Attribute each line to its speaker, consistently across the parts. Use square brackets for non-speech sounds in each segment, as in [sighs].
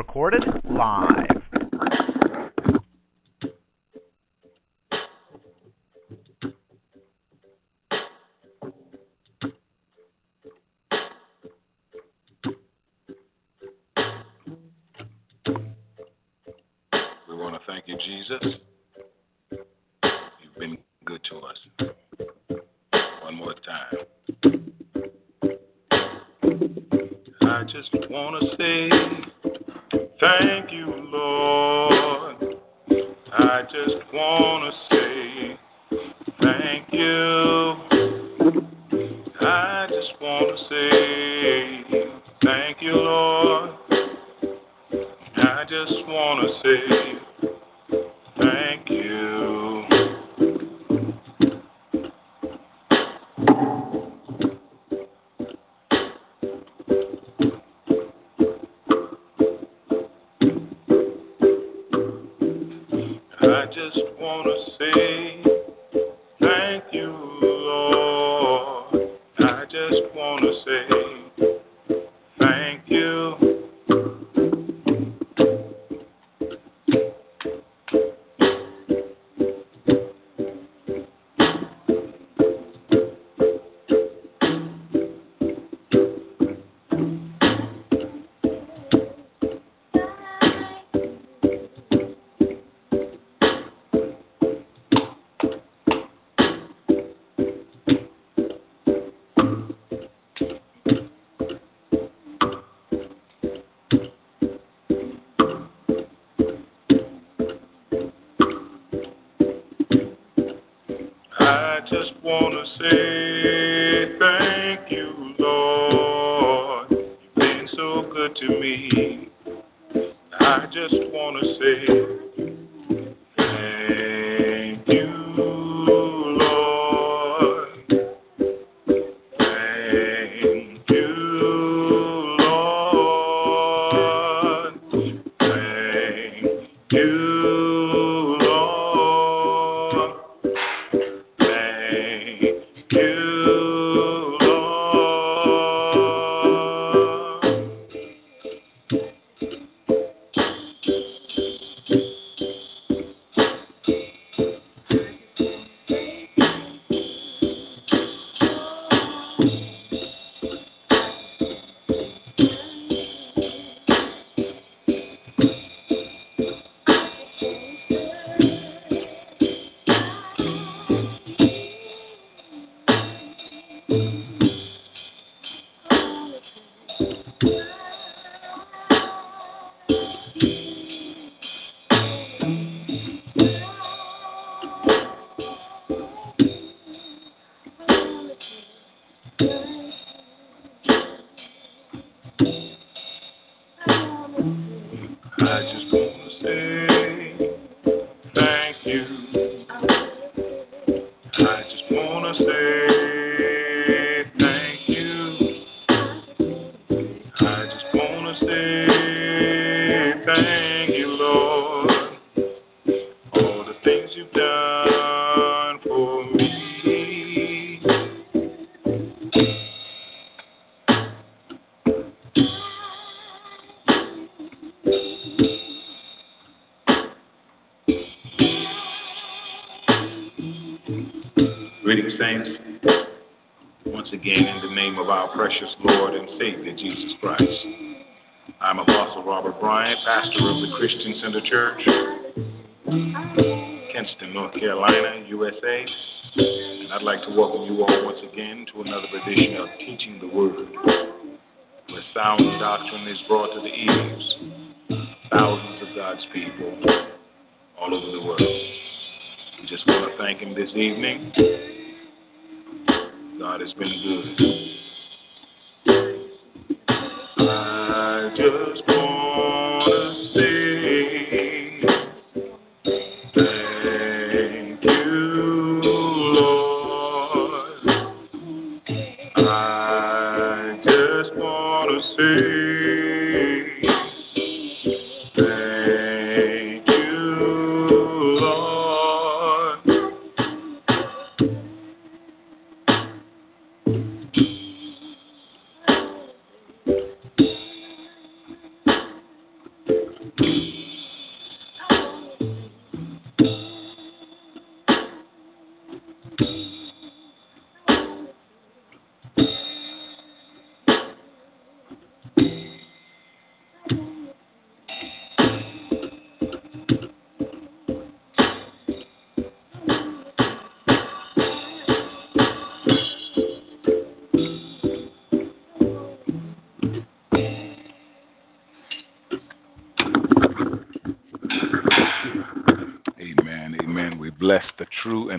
Speaker 1: Recorded live.
Speaker 2: We want to thank you, Jesus. You've been good to us. One more time. I just want to say thank you, Lord. I just want to say thank you. I just want to say thank you, Lord. I just want to say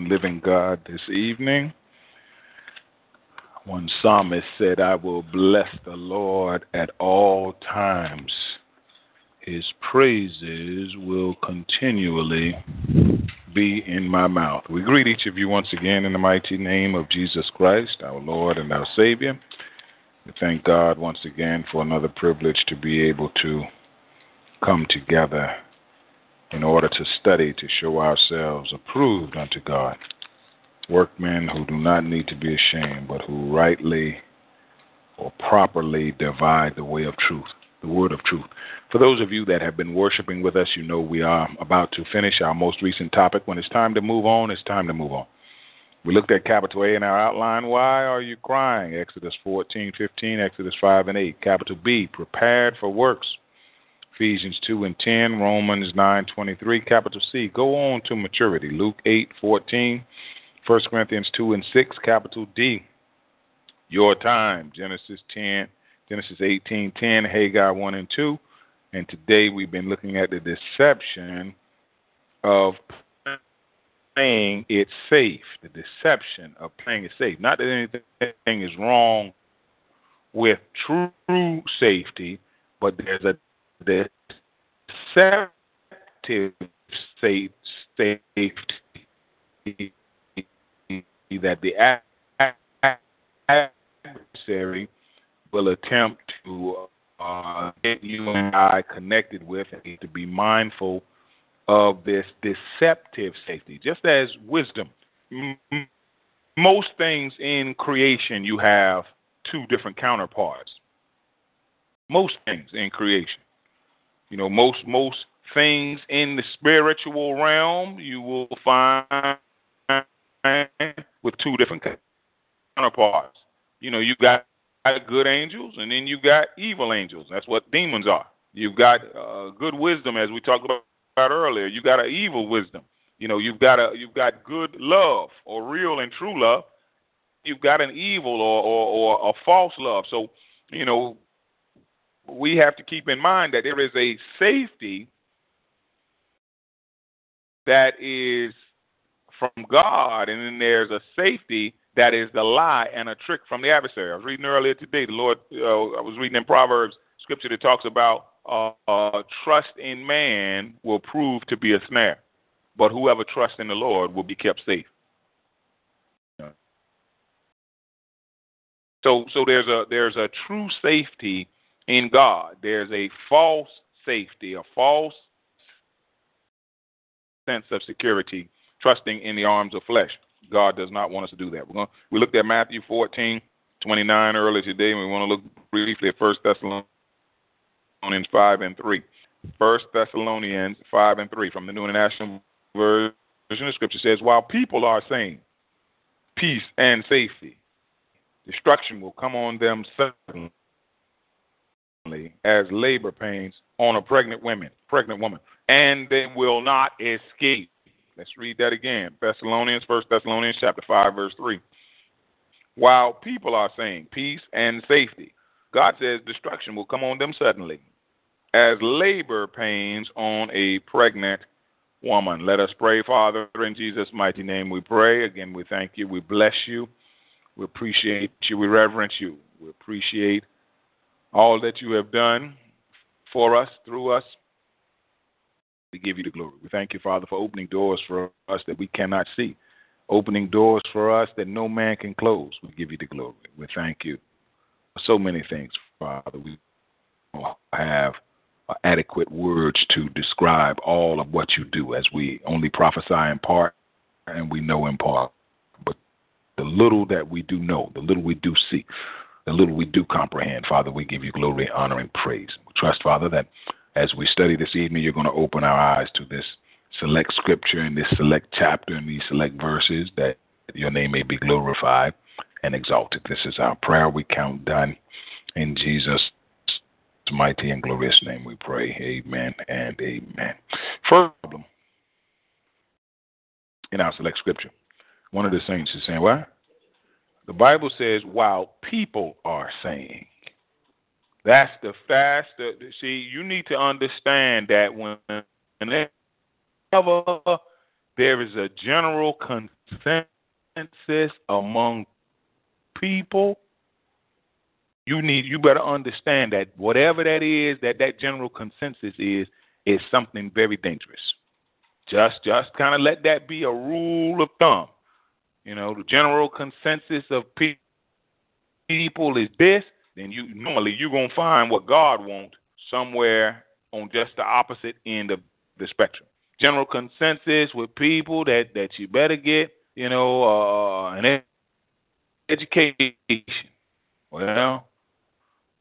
Speaker 2: and
Speaker 3: living God this evening. One psalmist said, I will bless the Lord at all times. His praises will continually be in my mouth. We greet each of you once again in the mighty name of Jesus Christ, our Lord and our Savior. We thank God once again for another privilege to be able to come together in order to study to show ourselves approved unto God, workmen who do not need to be ashamed, but who rightly or properly divide the way of truth, the word of truth. For those of you that have been worshiping with us, you know we are about to finish our most recent topic. When it's time to move on, it's time to move on. We looked at capital A in our outline. Why are you crying? Exodus 14, 15, Exodus 5 and 8. Capital B, prepared for works. Ephesians 2 and 10, Romans 9, 23, capital C. Go on to maturity. Luke 8, 14, 1 Corinthians 2 and 6, capital D. Your time. Genesis 10, Genesis 18, 10, Haggai 1 and 2. And today we've been looking at the deception of playing it safe. The deception of playing it safe. Not that anything is wrong with true safety, but there's a deceptive safety that the adversary will attempt to uh, get you and I connected with and to be mindful of this deceptive safety, just as wisdom. Most things in creation, you have two different counterparts. Most things in creation. You know, most most things in the spiritual realm you will find with two different counterparts. You know, you got good angels and then you got evil angels. That's what demons are. You've got uh, good wisdom, as we talked about earlier. You got an evil wisdom. You know, you've got a you've got good love or real and true love. You've got an evil or or, or a false love. So, you know, we have to keep in mind that there is a safety that is from God, and then there's a safety that is the lie and a trick from the adversary. I was reading earlier today, the Lord, uh, I was reading in Proverbs, scripture that talks about uh, uh, trust in man will prove to be a snare, but whoever trusts in the Lord will be kept safe. So, so there's a there's a true safety in God. There's a false safety, a false sense of security, trusting in the arms of flesh. God does not want us to do that. We're going we looked at Matthew 14, 29 earlier today, and we want to look briefly at 1 Thessalonians 5 and 3. 1 Thessalonians 5 and 3 from the New International Version of Scripture says, While people are saying peace and safety, destruction will come on them suddenly as labor pains on a pregnant woman, pregnant woman, and they will not escape. Let's read that again. Thessalonians, First Thessalonians chapter five, verse three. While people are saying peace and safety, God says destruction will come on them suddenly, as labor pains on a pregnant woman. Let us pray, Father, in Jesus' mighty name. We pray. Again, we thank you. We bless you. We appreciate you. We reverence you. We appreciate all that you have done for us, through us. We give you the glory. We thank you, Father, for opening doors for us that we cannot see, opening doors for us that no man can close. We give you the glory. We thank you for so many things, Father. We have adequate words to describe all of what you do as we only prophesy in part and we know in part. But the little that we do know, the little we do see, the little we do comprehend, Father, we give you glory, honor, and praise. We trust, Father, that as we study this evening, you're going to open our eyes to this select scripture and this select chapter and these select verses that your name may be glorified and exalted. This is our prayer. We count done in Jesus' mighty and glorious name. We pray. Amen and amen. First problem in our select scripture. One of the saints is saying, What? The Bible says, while people are saying. That's the fast. See, you need to understand that when whenever there is a general consensus among people, you need you better understand that whatever that is, that that general consensus is, is something very dangerous. Just just kind of let that be a rule of thumb. You know, the general consensus of pe- people is this, then you normally you're gonna find what God wants somewhere on just the opposite end of the spectrum. General consensus with people that that you better get, you know, uh, an education. Well,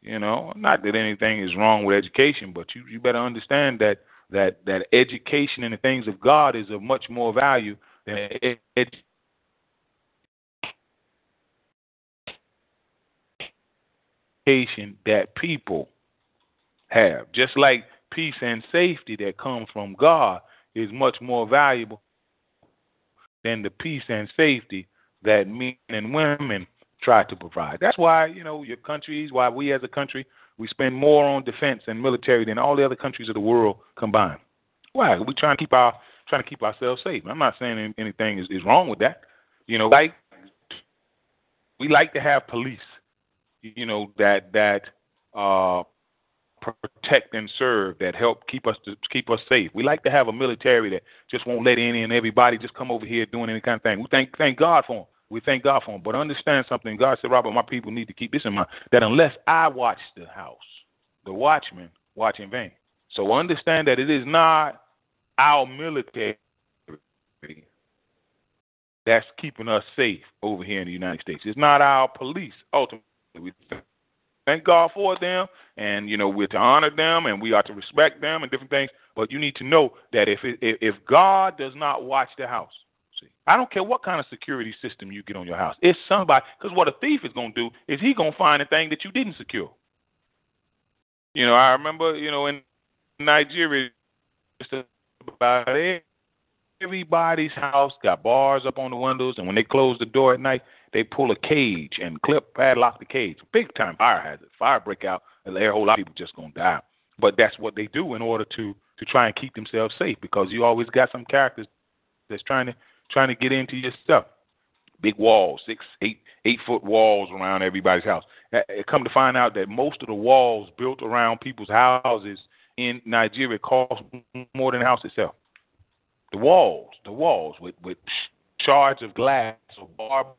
Speaker 3: you know, not that anything is wrong with education, but you you better understand that that that education and the things of God is of much more value than that people have. Just like peace and safety that comes from God is much more valuable than the peace and safety that men and women try to provide. That's why, you know, your countries, why we as a country, we spend more on defense and military than all the other countries of the world combined. Why? We trying to keep our trying to keep ourselves safe. I'm not saying anything is, is wrong with that. You know, like we like to have police you know that that uh, protect and serve that help keep us to keep us safe. We like to have a military that just won't let any and everybody just come over here doing any kind of thing. We thank thank God for them. We thank God for them. But understand something. God said, Robert, my people need to keep this in mind that unless I watch the house, the watchmen watch in vain. So understand that it is not our military that's keeping us safe over here in the United States. It's not our police ultimately we thank God for them, and you know we're to honor them, and we are to respect them, and different things. But you need to know that if it, if God does not watch the house, see, I don't care what kind of security system you get on your house. It's somebody because what a thief is going to do is he going to find a thing that you didn't secure. You know, I remember, you know, in Nigeria, just about everybody's house got bars up on the windows, and when they close the door at night, they pull a cage and clip padlock the cage. Big time fire hazard. Fire break out, and a whole lot of people just gonna die. But that's what they do in order to to try and keep themselves safe because you always got some characters that's trying to trying to get into your stuff. Big walls, six, eight, eight foot walls around everybody's house. It come to find out that most of the walls built around people's houses in Nigeria cost more than the house itself. The walls, the walls with with shards of glass or barbed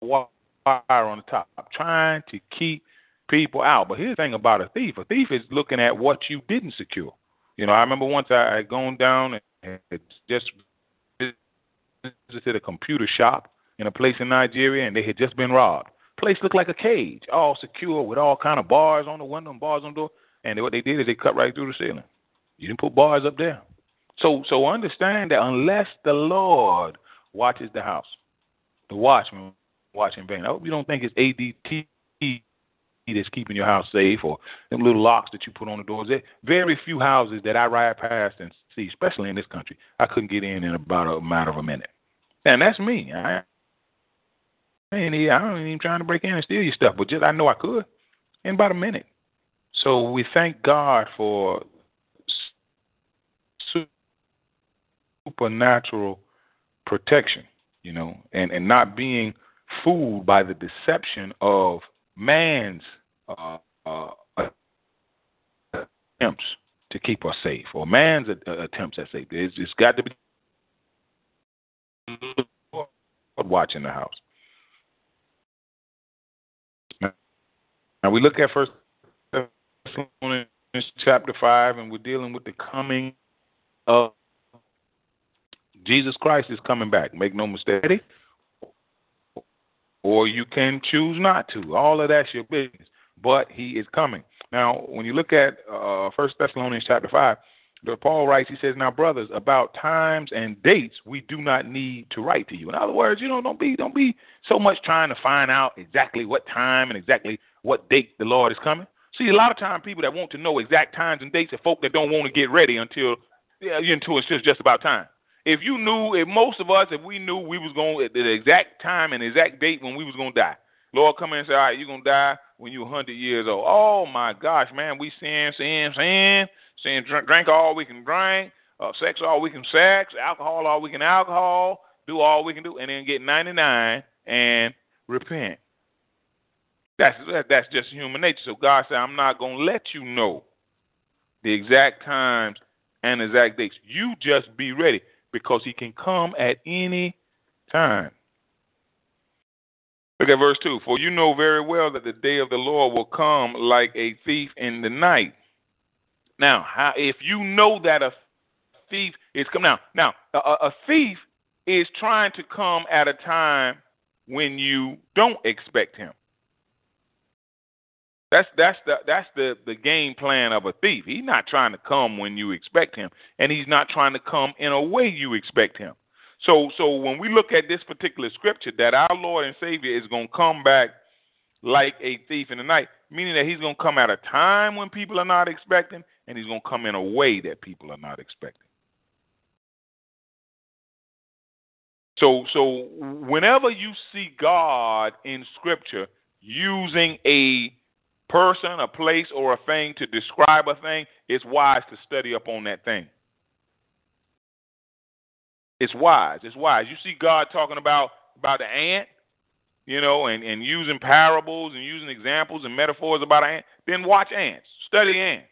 Speaker 3: wire on the top, trying to keep people out. But here's the thing about a thief: a thief is looking at what you didn't secure. You know, I remember once I had gone down and just visited a computer shop in a place in Nigeria, and they had just been robbed. Place looked like a cage, all secure with all kind of bars on the window and bars on the door. And what they did is they cut right through the ceiling. You didn't put bars up there. So, so understand that unless the Lord watches the house, the watchman watch in vain. I hope you don't think it's ADT that's keeping your house safe or them little locks that you put on the doors. There very few houses that I ride past and see, especially in this country, I couldn't get in in about a matter of a minute. And that's me. I ain't even, I ain't even trying to break in and steal your stuff, but just I know I could in about a minute. So we thank God for supernatural protection, you know, and, and not being fooled by the deception of man's uh, uh, attempts to keep us safe, or man's uh, attempts at safety. It's, it's got to be watching the house. Now we look at First chapter five, and we're dealing with the coming of Jesus Christ is coming back. Make no mistake. Or you can choose not to. All of that's your business. But he is coming. Now, when you look at uh, First Thessalonians chapter five, Paul writes, he says, "Now, brothers, about times and dates, we do not need to write to you." In other words, you know, don't be don't be so much trying to find out exactly what time and exactly what date the Lord is coming. See, a lot of time people that want to know exact times and dates are folk that don't want to get ready until yeah, until it's just just about time. If you knew, if most of us, if we knew we was going at the exact time and exact date when we was gonna die, Lord come in and say, all right, you're gonna die when you're 100 years old. Oh my gosh, man, we sin, sin, sin, sin, drink, drink all we can drink, uh, sex all we can sex, alcohol all we can alcohol, do all we can do, and then get 99 and repent. That's that's just human nature. So God said, I'm not gonna let you know the exact times and exact dates. You just be ready because he can come at any time. Look at verse 2. For you know very well that the day of the Lord will come like a thief in the night. Now, how, if you know that a thief is coming, now, now a, a thief is trying to come at a time when you don't expect him. That's that's the that's the the game plan of a thief. He's not trying to come when you expect him, and he's not trying to come in a way you expect him. So so when we look at this particular scripture, that our Lord and Savior is going to come back like a thief in the night, meaning that he's going to come at a time when people are not expecting, and he's going to come in a way that people are not expecting. So so whenever you see God in scripture using a person, a place, or a thing to describe a thing, it's wise to study up on that thing. It's wise. It's wise. You see God talking about about the ant, you know, and, and using parables and using examples and metaphors about ant. Then watch ants. Study ants.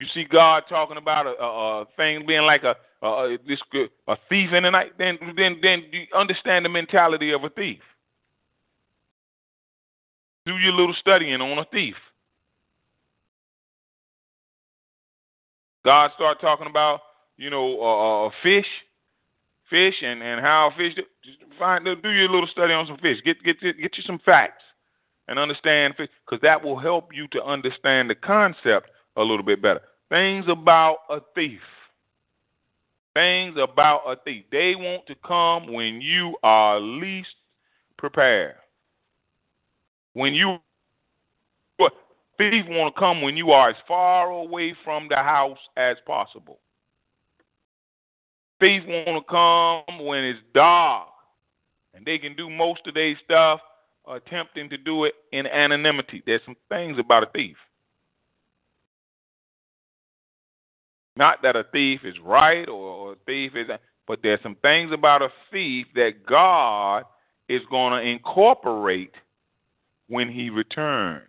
Speaker 3: You see God talking about a, a, a thing being like a, a this a thief in the night. Then then then you understand the mentality of a thief. Do your little studying on a thief. God start talking about, you know, uh, fish, fish, and, and how fish. Just find do your little study on some fish. Get get get you some facts and understand fish, because that will help you to understand the concept a little bit better. Things about a thief. Things about a thief. They want to come when you are least prepared. When you thieves want to come when you are as far away from the house as possible. Thieves want to come when it's dark, and they can do most of their stuff attempting to do it in anonymity. There's some things about a thief. Not that a thief is right or, a thief is, but there's some things about a thief that God is going to incorporate when he returns.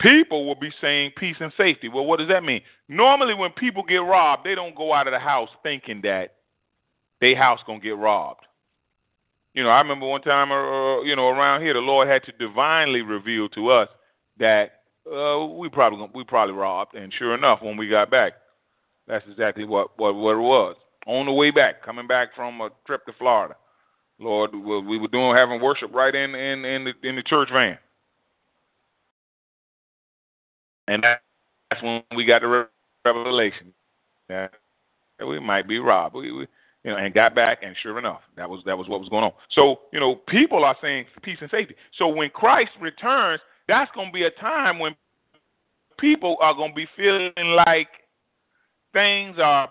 Speaker 3: People will be saying peace and safety. Well, what does that mean? Normally, when people get robbed, they don't go out of the house thinking that their house gonna get robbed. You know, I remember one time, uh, you know, around here, the Lord had to divinely reveal to us that uh, we probably we probably robbed, and sure enough, when we got back, that's exactly what what, what it was. On the way back, coming back from a trip to Florida, Lord, we were doing having worship right in in in the, in the church van, and that's when we got the revelation that we might be robbed. We, we you know, and got back, and sure enough, that was that was what was going on. So you know, people are saying peace and safety. So when Christ returns, that's going to be a time when people are going to be feeling like things are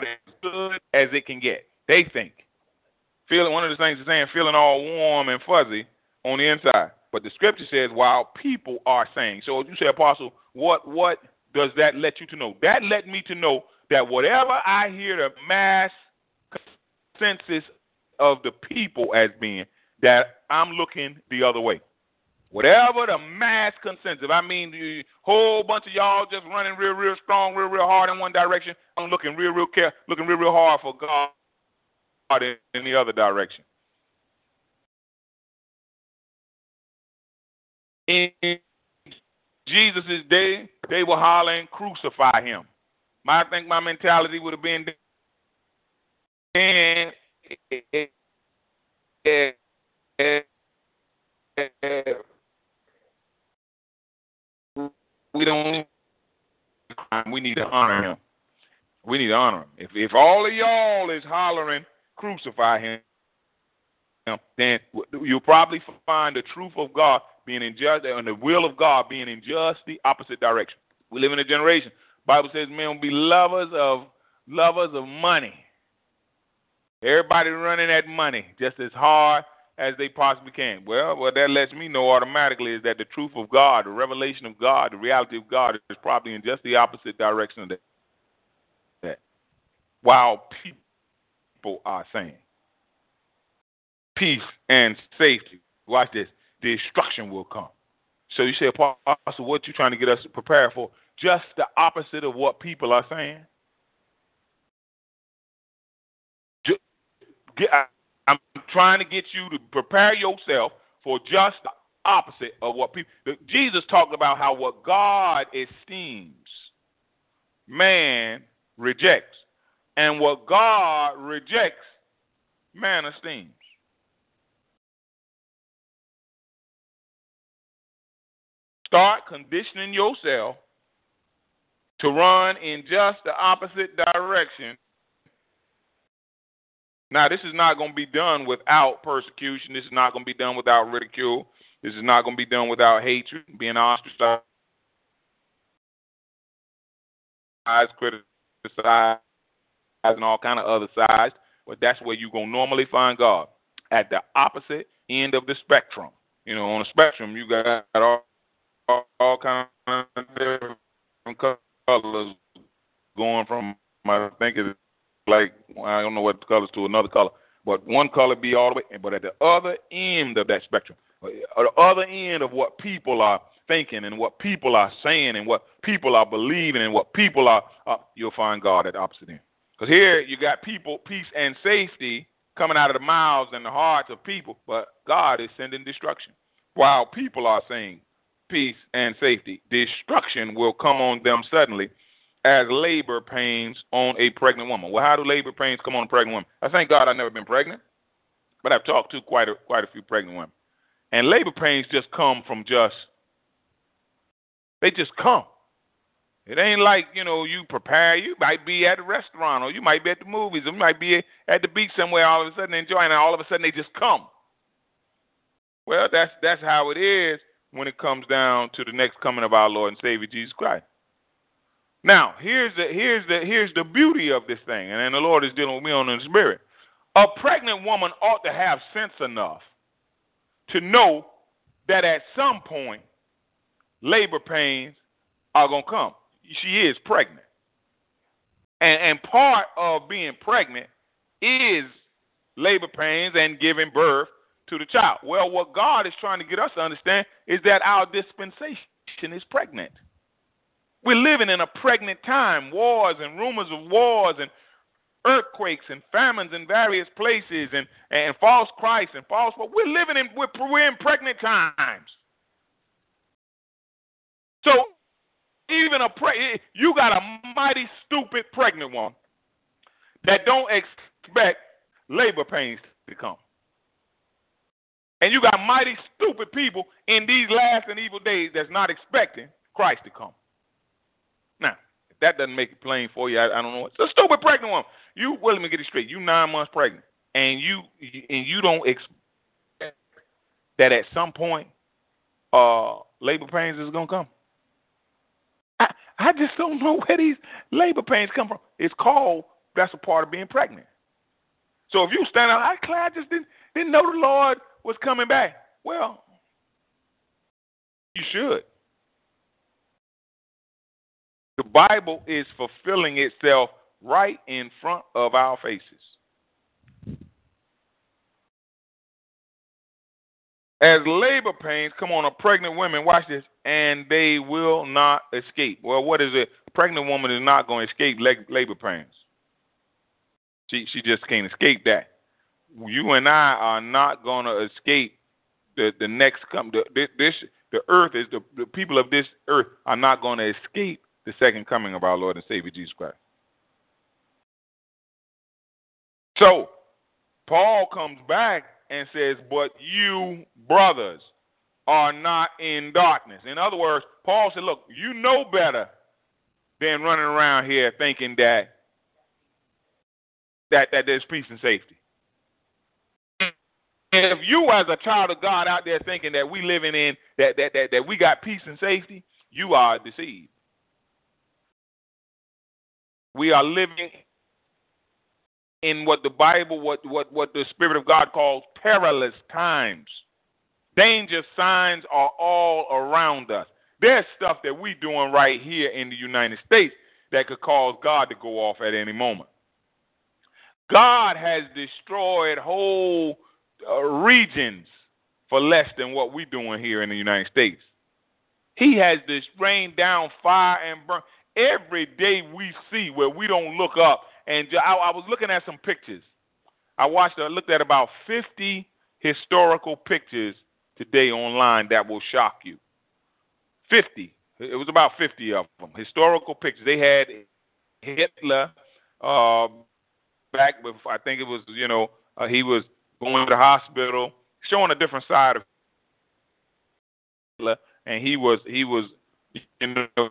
Speaker 3: as good as it can get. They think. Feeling one of the things is saying feeling all warm and fuzzy on the inside. But the scripture says while people are saying. So you say, Apostle, what what does that let you to know? That let me to know that whatever I hear the mass consensus of the people as being that I'm looking the other way. Whatever the mass consensus, I mean, the whole bunch of y'all just running real, real strong, real, real hard in one direction. I'm looking real, real care, looking real, real hard for God in, the other direction. In Jesus' day, they were hollering, "Crucify him." I think my mentality would have been, and we don't. We need to honor him. We need to honor him. If if all of y'all is hollering, crucify him, then you'll probably find the truth of God being in just and the will of God being in just the opposite direction. We live in a generation. Bible says men will be lovers of lovers of money. Everybody running at money just as hard as they possibly can. Well, what that lets me know automatically is that the truth of God, the revelation of God, the reality of God is probably in just the opposite direction of that. that While people are saying peace and safety, watch this, destruction will come. So you say, Apostle, what you trying to get us prepared for? Just the opposite of what people are saying. I'm trying to get you to prepare yourself for just the opposite of what people. Jesus talked about how what God esteems, man rejects, and what God rejects, man esteems. Start conditioning yourself to run in just the opposite direction now, this is not going to be done without persecution. This is not going to be done without ridicule. This is not going to be done without hatred, being ostracized, criticized, and all kind of other sides. But that's where you're going to normally find God at the opposite end of the spectrum. You know, on the spectrum, you got all, all, all kinds of different colors going from, I think it's like I don't know what colors to another color, but one color be all the way. But at the other end of that spectrum, or the other end of what people are thinking and what people are saying and what people are believing and what people are, uh, you'll find God at the opposite end. Because here you got people, peace and safety coming out of the mouths and the hearts of people, but God is sending destruction. While people are saying peace and safety, destruction will come on them suddenly as labor pains on a pregnant woman. Well, how do labor pains come on a pregnant woman? I thank God I've never been pregnant, but I've talked to quite a quite a few pregnant women. And labor pains just come from just they just come. It ain't like, you know, you prepare, you might be at a restaurant or you might be at the movies or you might be at the beach somewhere all of a sudden enjoying and all of a sudden they just come. Well, that's that's how it is when it comes down to the next coming of our Lord and Savior Jesus Christ. Now, here's the here's the here's the beauty of this thing, and then the Lord is dealing with me on the spirit. A pregnant woman ought to have sense enough to know that at some point labor pains are gonna come. She is pregnant. And and part of being pregnant is labor pains and giving birth to the child. Well, what God is trying to get us to understand is that our dispensation is pregnant. We're living in a pregnant time, wars and rumors of wars and earthquakes and famines in various places and, and false Christ and false. But we're living in we're, we're in pregnant times. So even a pre- you got a mighty stupid pregnant one that don't expect labor pains to come. And you got mighty stupid people in these last and evil days that's not expecting Christ to come. That doesn't make it plain for you, I, I don't know. It's a stupid pregnant woman. You, well, let me get it straight. You nine months pregnant, and you and you don't expect that at some point uh, labor pains is gonna come. I, I just don't know where these labor pains come from. It's called that's a part of being pregnant. So if you stand out, I, I just didn't didn't know the Lord was coming back. Well, you should. The Bible is fulfilling itself right in front of our faces. As labor pains come on a pregnant woman, watch this, and they will not escape. Well, what is it? A pregnant woman is not going to escape labor pains. She she just can't escape that. You and I are not going to escape the the next come. The, this the earth is the, the people of this earth are not going to escape the second coming of our Lord and Savior Jesus Christ. So Paul comes back and says, But you, brothers, are not in darkness. In other words, Paul said, Look, you know better than running around here thinking that that, that there's peace and safety. If you as a child of God out there thinking that we living in that that that, that we got peace and safety, you are deceived. We are living in what the Bible, what, what, what the Spirit of God calls perilous times. Danger signs are all around us. There's stuff that we're doing right here in the United States that could cause God to go off at any moment. God has destroyed whole uh, regions for less than what we're doing here in the United States. He has this rained down fire and burn. Every day we see where we don't look up and I, I was looking at some pictures. I watched, I looked at about 50 historical pictures today online that will shock you. 50. It was about 50 of them. Historical pictures. They had Hitler uh, back before, I think it was, you know, uh, he was going to the hospital, showing a different side of Hitler, and he was he was you know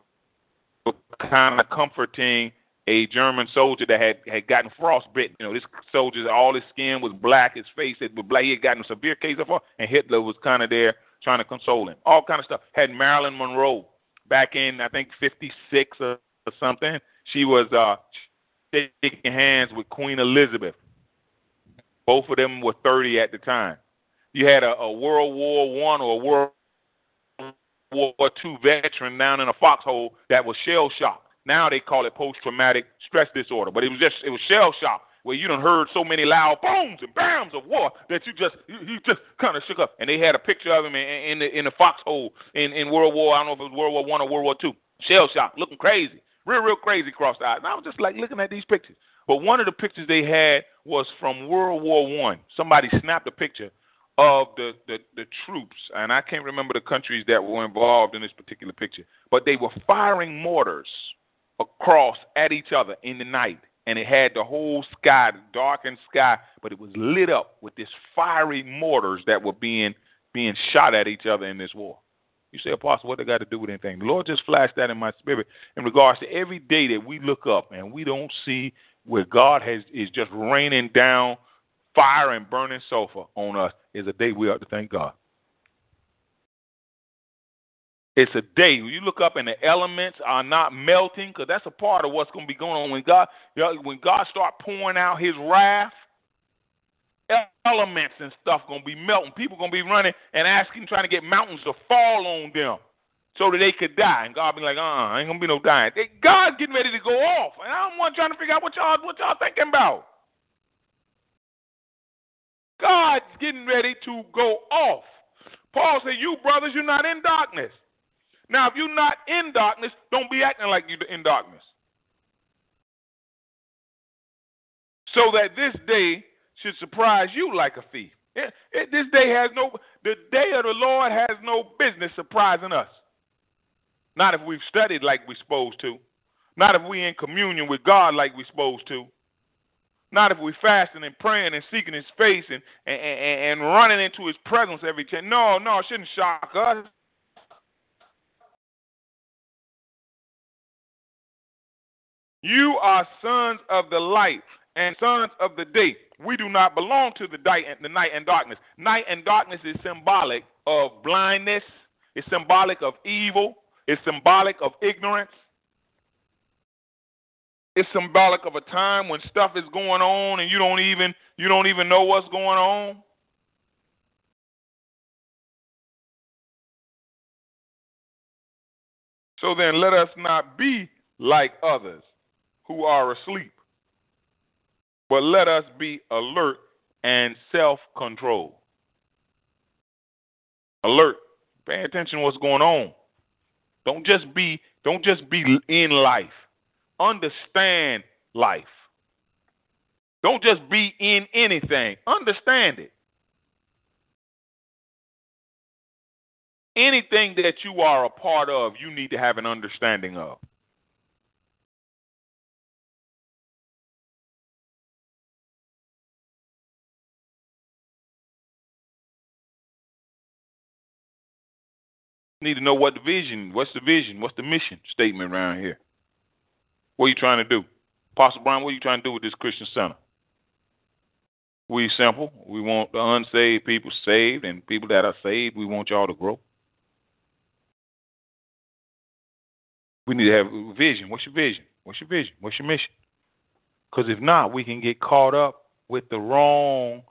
Speaker 3: kind of comforting a German soldier that had had gotten frostbitten. You know, this soldier, all his skin was black, his face was black. He had gotten a severe case of frost, and Hitler was kind of there trying to console him. All kind of stuff. Had Marilyn Monroe back in I think '56 or, or something. She was uh, shaking hands with Queen Elizabeth. Both of them were 30 at the time. You had a, a World War One or a World War Two veteran down in a foxhole that was shell shocked now they call it post traumatic stress disorder, but it was just it was shell shock where you done heard so many loud booms and bams of war that you just you, just kind of shook up. And they had a picture of him in, in the in the foxhole in in World War I don't know if it was World War One or World War Two. Shell shock, looking crazy, real real crazy across the eyes. And I was just like looking at these pictures. But one of the pictures they had was from World War One. Somebody snapped a picture of the, the, the troops, and I can't remember the countries that were involved in this particular picture, but they were firing mortars across at each other in the night. And it had the whole sky, the darkened sky, but it was lit up with these fiery mortars that were being being shot at each other in this war. You say, Apostle, what they got to do with anything? The Lord just flashed that in my spirit in regards to every day that we look up and we don't see where God has is just raining down fire and burning sulfur on us is a day we ought to thank God. It's a day. When you look up and the elements are not melting because that's a part of what's going to be going on when God, when God start pouring out His wrath. Elements and stuff going to be melting. People going to be running and asking, trying to get mountains to fall on them so that they could die. And God be like, uh, uh ain't gonna be no dying. God's getting ready to go off, and I'm one trying to figure out what y'all what y'all thinking about. God's getting ready to go off. Paul said, "You brothers, you're not in darkness." Now, if you're not in darkness, don't be acting like you're in darkness. So that this day should surprise you like a thief. It, it, this day has no, the day of the Lord has no business surprising us. Not if we've studied like we're supposed to. Not if we're in communion with God like we're supposed to. Not if we're fasting and praying and seeking His face and, and, and, and running into His presence every time. No, no, it shouldn't shock us. You are sons of the light and sons of the day. We do not belong to the night and darkness. Night and darkness is symbolic of blindness. It's symbolic of evil. It's symbolic of ignorance. It's symbolic of a time when stuff is going on and you don't even you don't even know what's going on. So then let us not be like others who are asleep. But let us be alert and self control. alert. Pay attention to what's going on. Don't just be don't just be in life. Understand life. Don't just be in anything. Understand it. Anything that you are a part of, you need to have an understanding of. need to know what the vision, what's the vision, what's the mission statement around here. What are you trying to do? Apostle Brown, what are you trying to do with this Christian center? We simple. We want the unsaved people saved, and people that are saved, we want y'all to grow. We need to have a vision. What's your vision? What's your vision? What's your mission? Because if not, we can get caught up with the wrong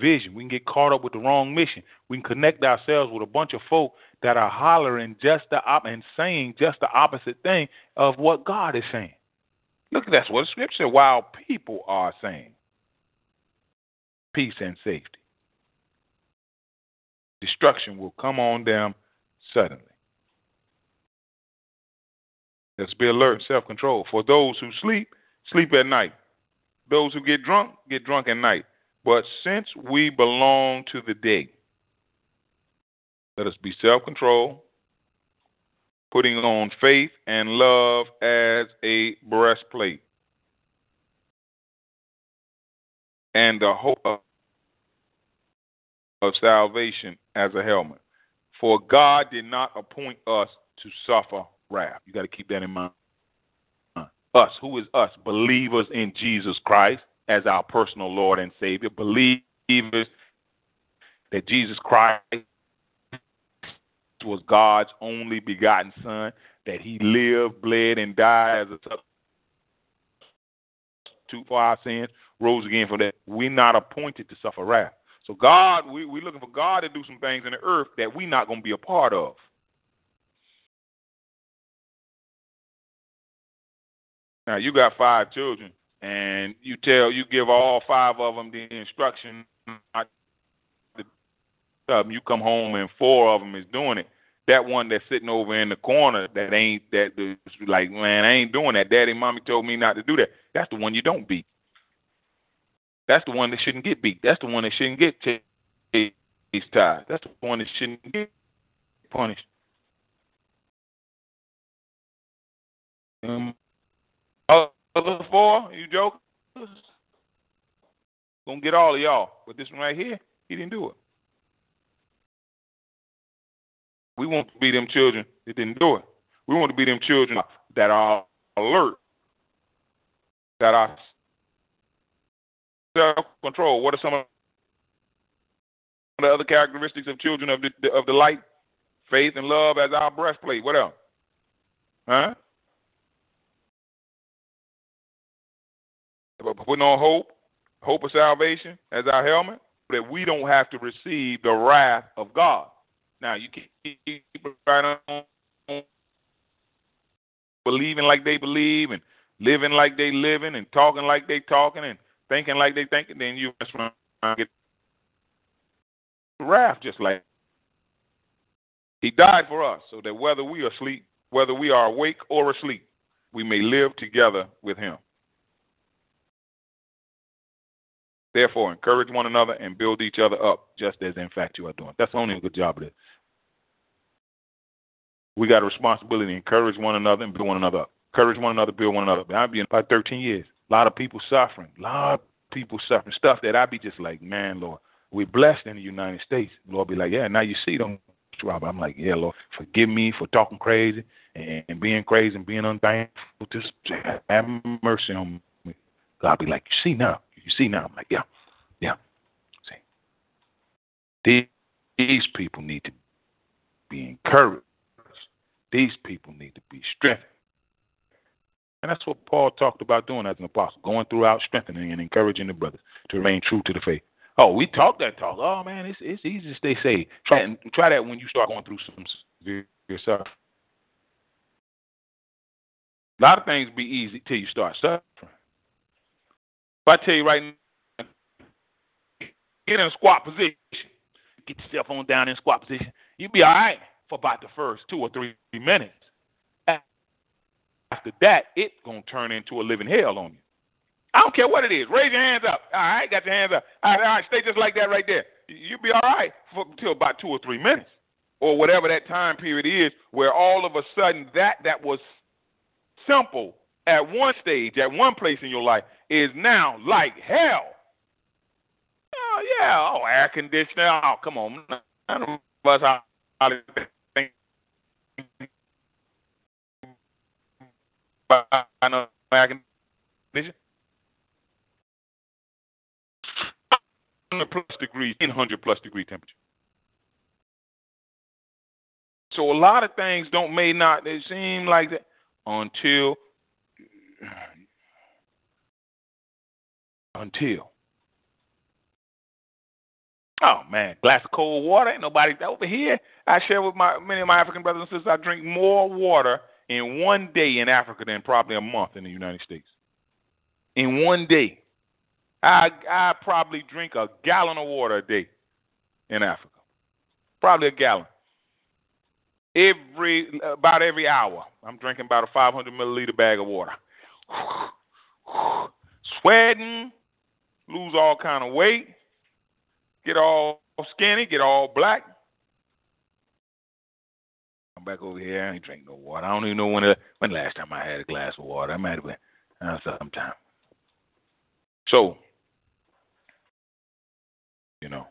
Speaker 3: vision. We can get caught up with the wrong mission. We can connect ourselves with a bunch of folk that are hollering just the op- and saying just the opposite thing of what God is saying. Look, that's what the scripture. While people are saying peace and safety, destruction will come on them suddenly. Let's be alert, and self control. For those who sleep, sleep at night. Those who get drunk, get drunk at night. But since we belong to the day, let us be self control, putting on faith and love as a breastplate, and the hope of, of salvation as a helmet. For God did not appoint us to suffer wrath. You got to keep that in mind. Us, who is us? Believers in Jesus Christ as our personal Lord and Savior. Believers that Jesus Christ was God's only begotten Son, that He lived, bled, and died as a substitute for our sins, rose again for that. We're not appointed to suffer wrath. So God, we, we're looking for God to do some things in the earth that we're not going to be a part of. Now you got five children, and you tell you give all five of them the instruction. You come home and four of them is doing it. That one that's sitting over in the corner that ain't that like man I ain't doing that. Daddy, mommy told me not to do that. That's the one you don't beat. That's the one that shouldn't get beat. That's the one that shouldn't get tied. That's the one that shouldn't get punished. Um, other four, you jokers, gonna get all of y'all. But this one right here, he didn't do it. We want to be them children that didn't do it. We want to be them children that are alert, that are self control. What are some of the other characteristics of children of the of the light? Faith and love as our breastplate. What else? Huh? Putting on hope, hope of salvation as our helmet, that we don't have to receive the wrath of God. Now you keep right on believing like they believe and living like they living and talking like they talking and thinking like they thinking, then you just run get wrath just like he died for us so that whether we are asleep, whether we are awake or asleep, we may live together with him. Therefore, encourage one another and build each other up, just as in fact you are doing. That's only a good job of it. We got a responsibility to encourage one another and build one another up. Encourage one another, build one another. up. I've been about 13 years. A lot of people suffering. A lot of people suffering. Stuff that I'd be just like, man, Lord, we're blessed in the United States. Lord be like, yeah, now you see them. I'm like, yeah, Lord, forgive me for talking crazy and, being crazy and being unthankful. Just have mercy on me. God be like, you see now. You see now. I'm like, yeah, yeah. See, these people need to be encouraged. These people need to be strengthened. And that's what Paul talked about doing as an apostle, going throughout strengthening and encouraging the brothers to remain true to the faith. Oh, we talk that talk. Oh man, it's it's easy to stay safe. Try and try that when you start going through some yourself. A lot of things be easy till you start suffering. If I tell you right now, get in a squat position, get yourself on down in squat position, You'll be all right for about the first two or three minutes. After that, it's gonna turn into a living hell on you. I don't care what it is. Raise your hands up. All right, got your hands up. All right, all right, stay just like that right there. You'll be all right for until about two or three minutes, or whatever that time period is, where all of a sudden that that was simple at one stage, at one place in your life, is now like hell. Oh yeah, oh air conditioner. Oh come on, none of us are. air conditioner. 100 plus degrees, 100 plus degree temperature. So a lot of things don't may not they seem like that until until oh man, glass of cold water. Ain't nobody over here. I share with my many of my African brothers and sisters. I drink more water in one day in Africa than probably a month in the United States. In one day. I I probably drink a gallon of water a day in Africa. Probably a gallon. Every about every hour, I'm drinking about a 500 milliliter bag of water. [sighs] Sweating, lose all kind of weight, get all skinny, get all black. Back over here. I ain't drink no water. I don't even know when the, when last time I had a glass of water. I might have been uh, sometime. So you know.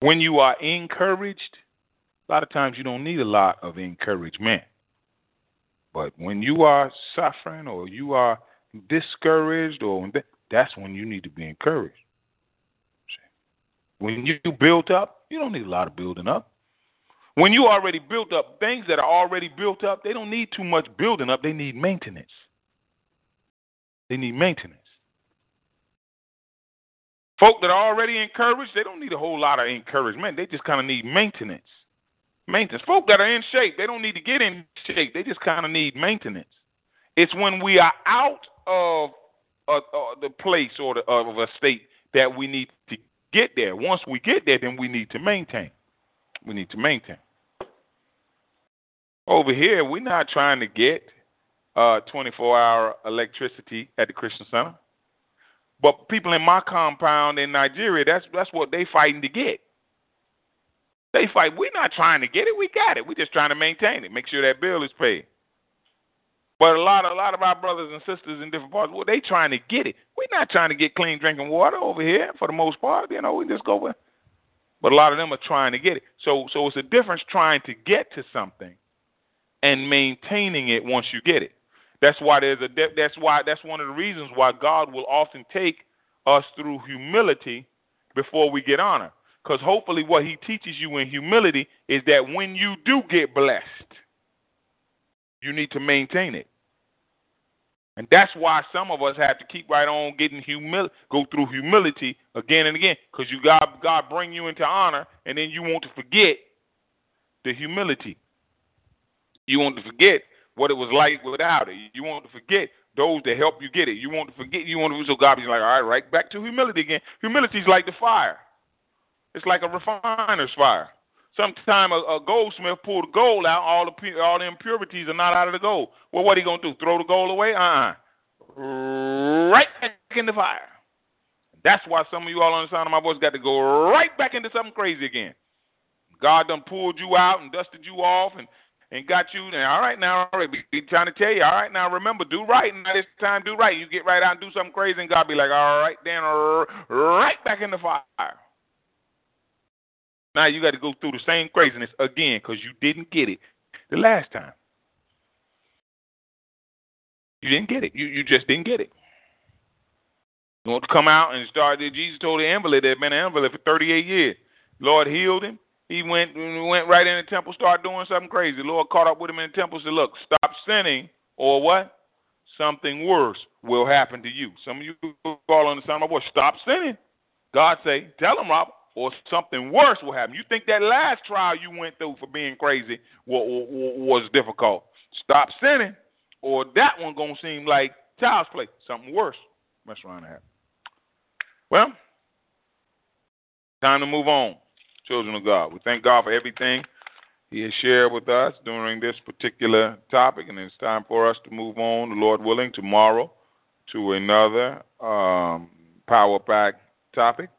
Speaker 3: When you are encouraged, a lot of times you don't need a lot of encouragement. But when you are suffering or you are discouraged, or that's when you need to be encouraged. When you built up, you don't need a lot of building up. When you already built up, things that are already built up, they don't need too much building up. They need maintenance. They need maintenance. Folk that are already encouraged, they don't need a whole lot of encouragement. They just kind of need maintenance. Maintenance. Folk that are in shape, they don't need to get in shape. They just kind of need maintenance. It's when we are out of uh, uh, the place or the, uh, of a state that we need to get there. Once we get there, then we need to maintain. We need to maintain. Over here, we're not trying to get uh, 24 hour electricity at the Christian Center. But people in my compound in Nigeria, that's that's what they fighting to get. They fight. We're not trying to get it. We got it. We're just trying to maintain it. Make sure that bill is paid. But a lot a lot of our brothers and sisters in different parts, well, they trying to get it. We're not trying to get clean drinking water over here for the most part. You know, we just go with. But a lot of them are trying to get it. So so it's a difference trying to get to something and maintaining it once you get it. That's why there's a that's why that's one of the reasons why God will often take us through humility before we get honor. Because hopefully, what He teaches you in humility is that when you do get blessed, you need to maintain it. And that's why some of us have to keep right on getting humility, go through humility again and again, because you God God bring you into honor, and then you want to forget the humility. You want to forget what it was like without it. You want to forget those that help you get it. You want to forget. You want to so God be like, all right, right back to humility again. Humility is like the fire. It's like a refiner's fire. Sometime a, a goldsmith pulled gold out, all the all the impurities are not out of the gold. Well, what are he gonna do? Throw the gold away? Uh-uh. Right back in the fire. That's why some of you all on the sound of my voice got to go right back into something crazy again. God done pulled you out and dusted you off and and got you. And all right, now, all right, be trying to tell you. All right, now remember, do right. And this time, do right. You get right out and do something crazy, and God be like, all right, then right back in the fire. Now you got to go through the same craziness again because you didn't get it the last time. You didn't get it. You you just didn't get it. You want to come out and start? Jesus told the invalid that had been an invalid for 38 years. Lord healed him. He went went right in the temple, started doing something crazy. Lord caught up with him in the temple, said, "Look, stop sinning, or what? Something worse will happen to you." Some of you fall on the sound of my voice. Stop sinning. God say, "Tell him, Robert." Or something worse will happen. You think that last trial you went through for being crazy was difficult? Stop sinning, or that one gonna seem like child's play. Something worse must around and happen. Well, time to move on, children of God. We thank God for everything He has shared with us during this particular topic, and it's time for us to move on, the Lord willing, tomorrow to another um, power pack topic.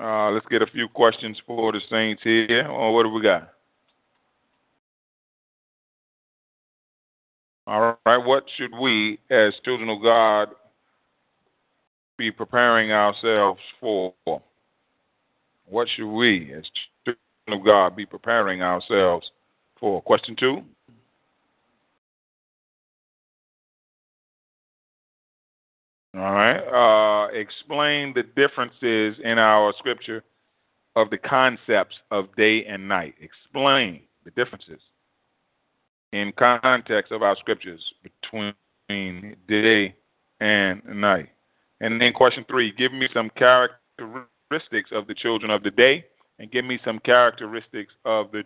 Speaker 3: Uh, let's get a few questions for the saints here. Oh, what do we got? All right, what should we, as children of God, be preparing ourselves for? What should we, as children of God, be preparing ourselves for? Question two. All right. Uh, explain the differences in our scripture of the concepts of day and night. Explain the differences in context of our scriptures between day and night. And then question three, give me some characteristics of the children of the day and give me some characteristics of the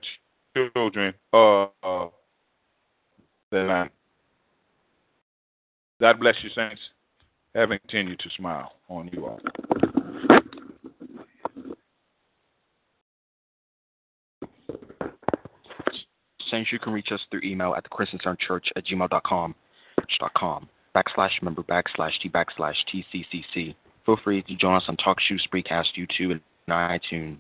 Speaker 3: children of the night. God bless you, saints. Heaven continue to smile on you all.
Speaker 4: Saints, you can reach us through email at the Christian Center Church at gmail.com, church.com, backslash member backslash t backslash tccc. Feel free to join us on TalkShoe, Spreecast, YouTube, and iTunes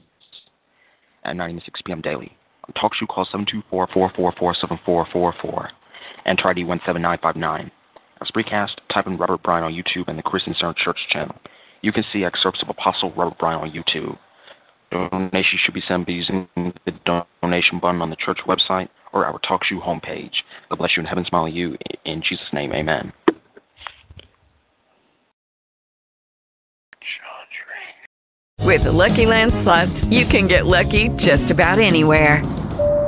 Speaker 4: at 9 6 p.m. daily. On TalkShoe, call 724-444-7444 and try D17959. On Spreecast, type in Robert Bryan on YouTube and the Christian Center Church channel. You can see excerpts of Apostle Robert Bryan on YouTube. Donations should be sent by using the donation button on the church website or our TalkShoe homepage. God bless you and heaven smile on you. In Jesus' name, amen.
Speaker 5: With the Lucky Land slots, you can get lucky just about anywhere.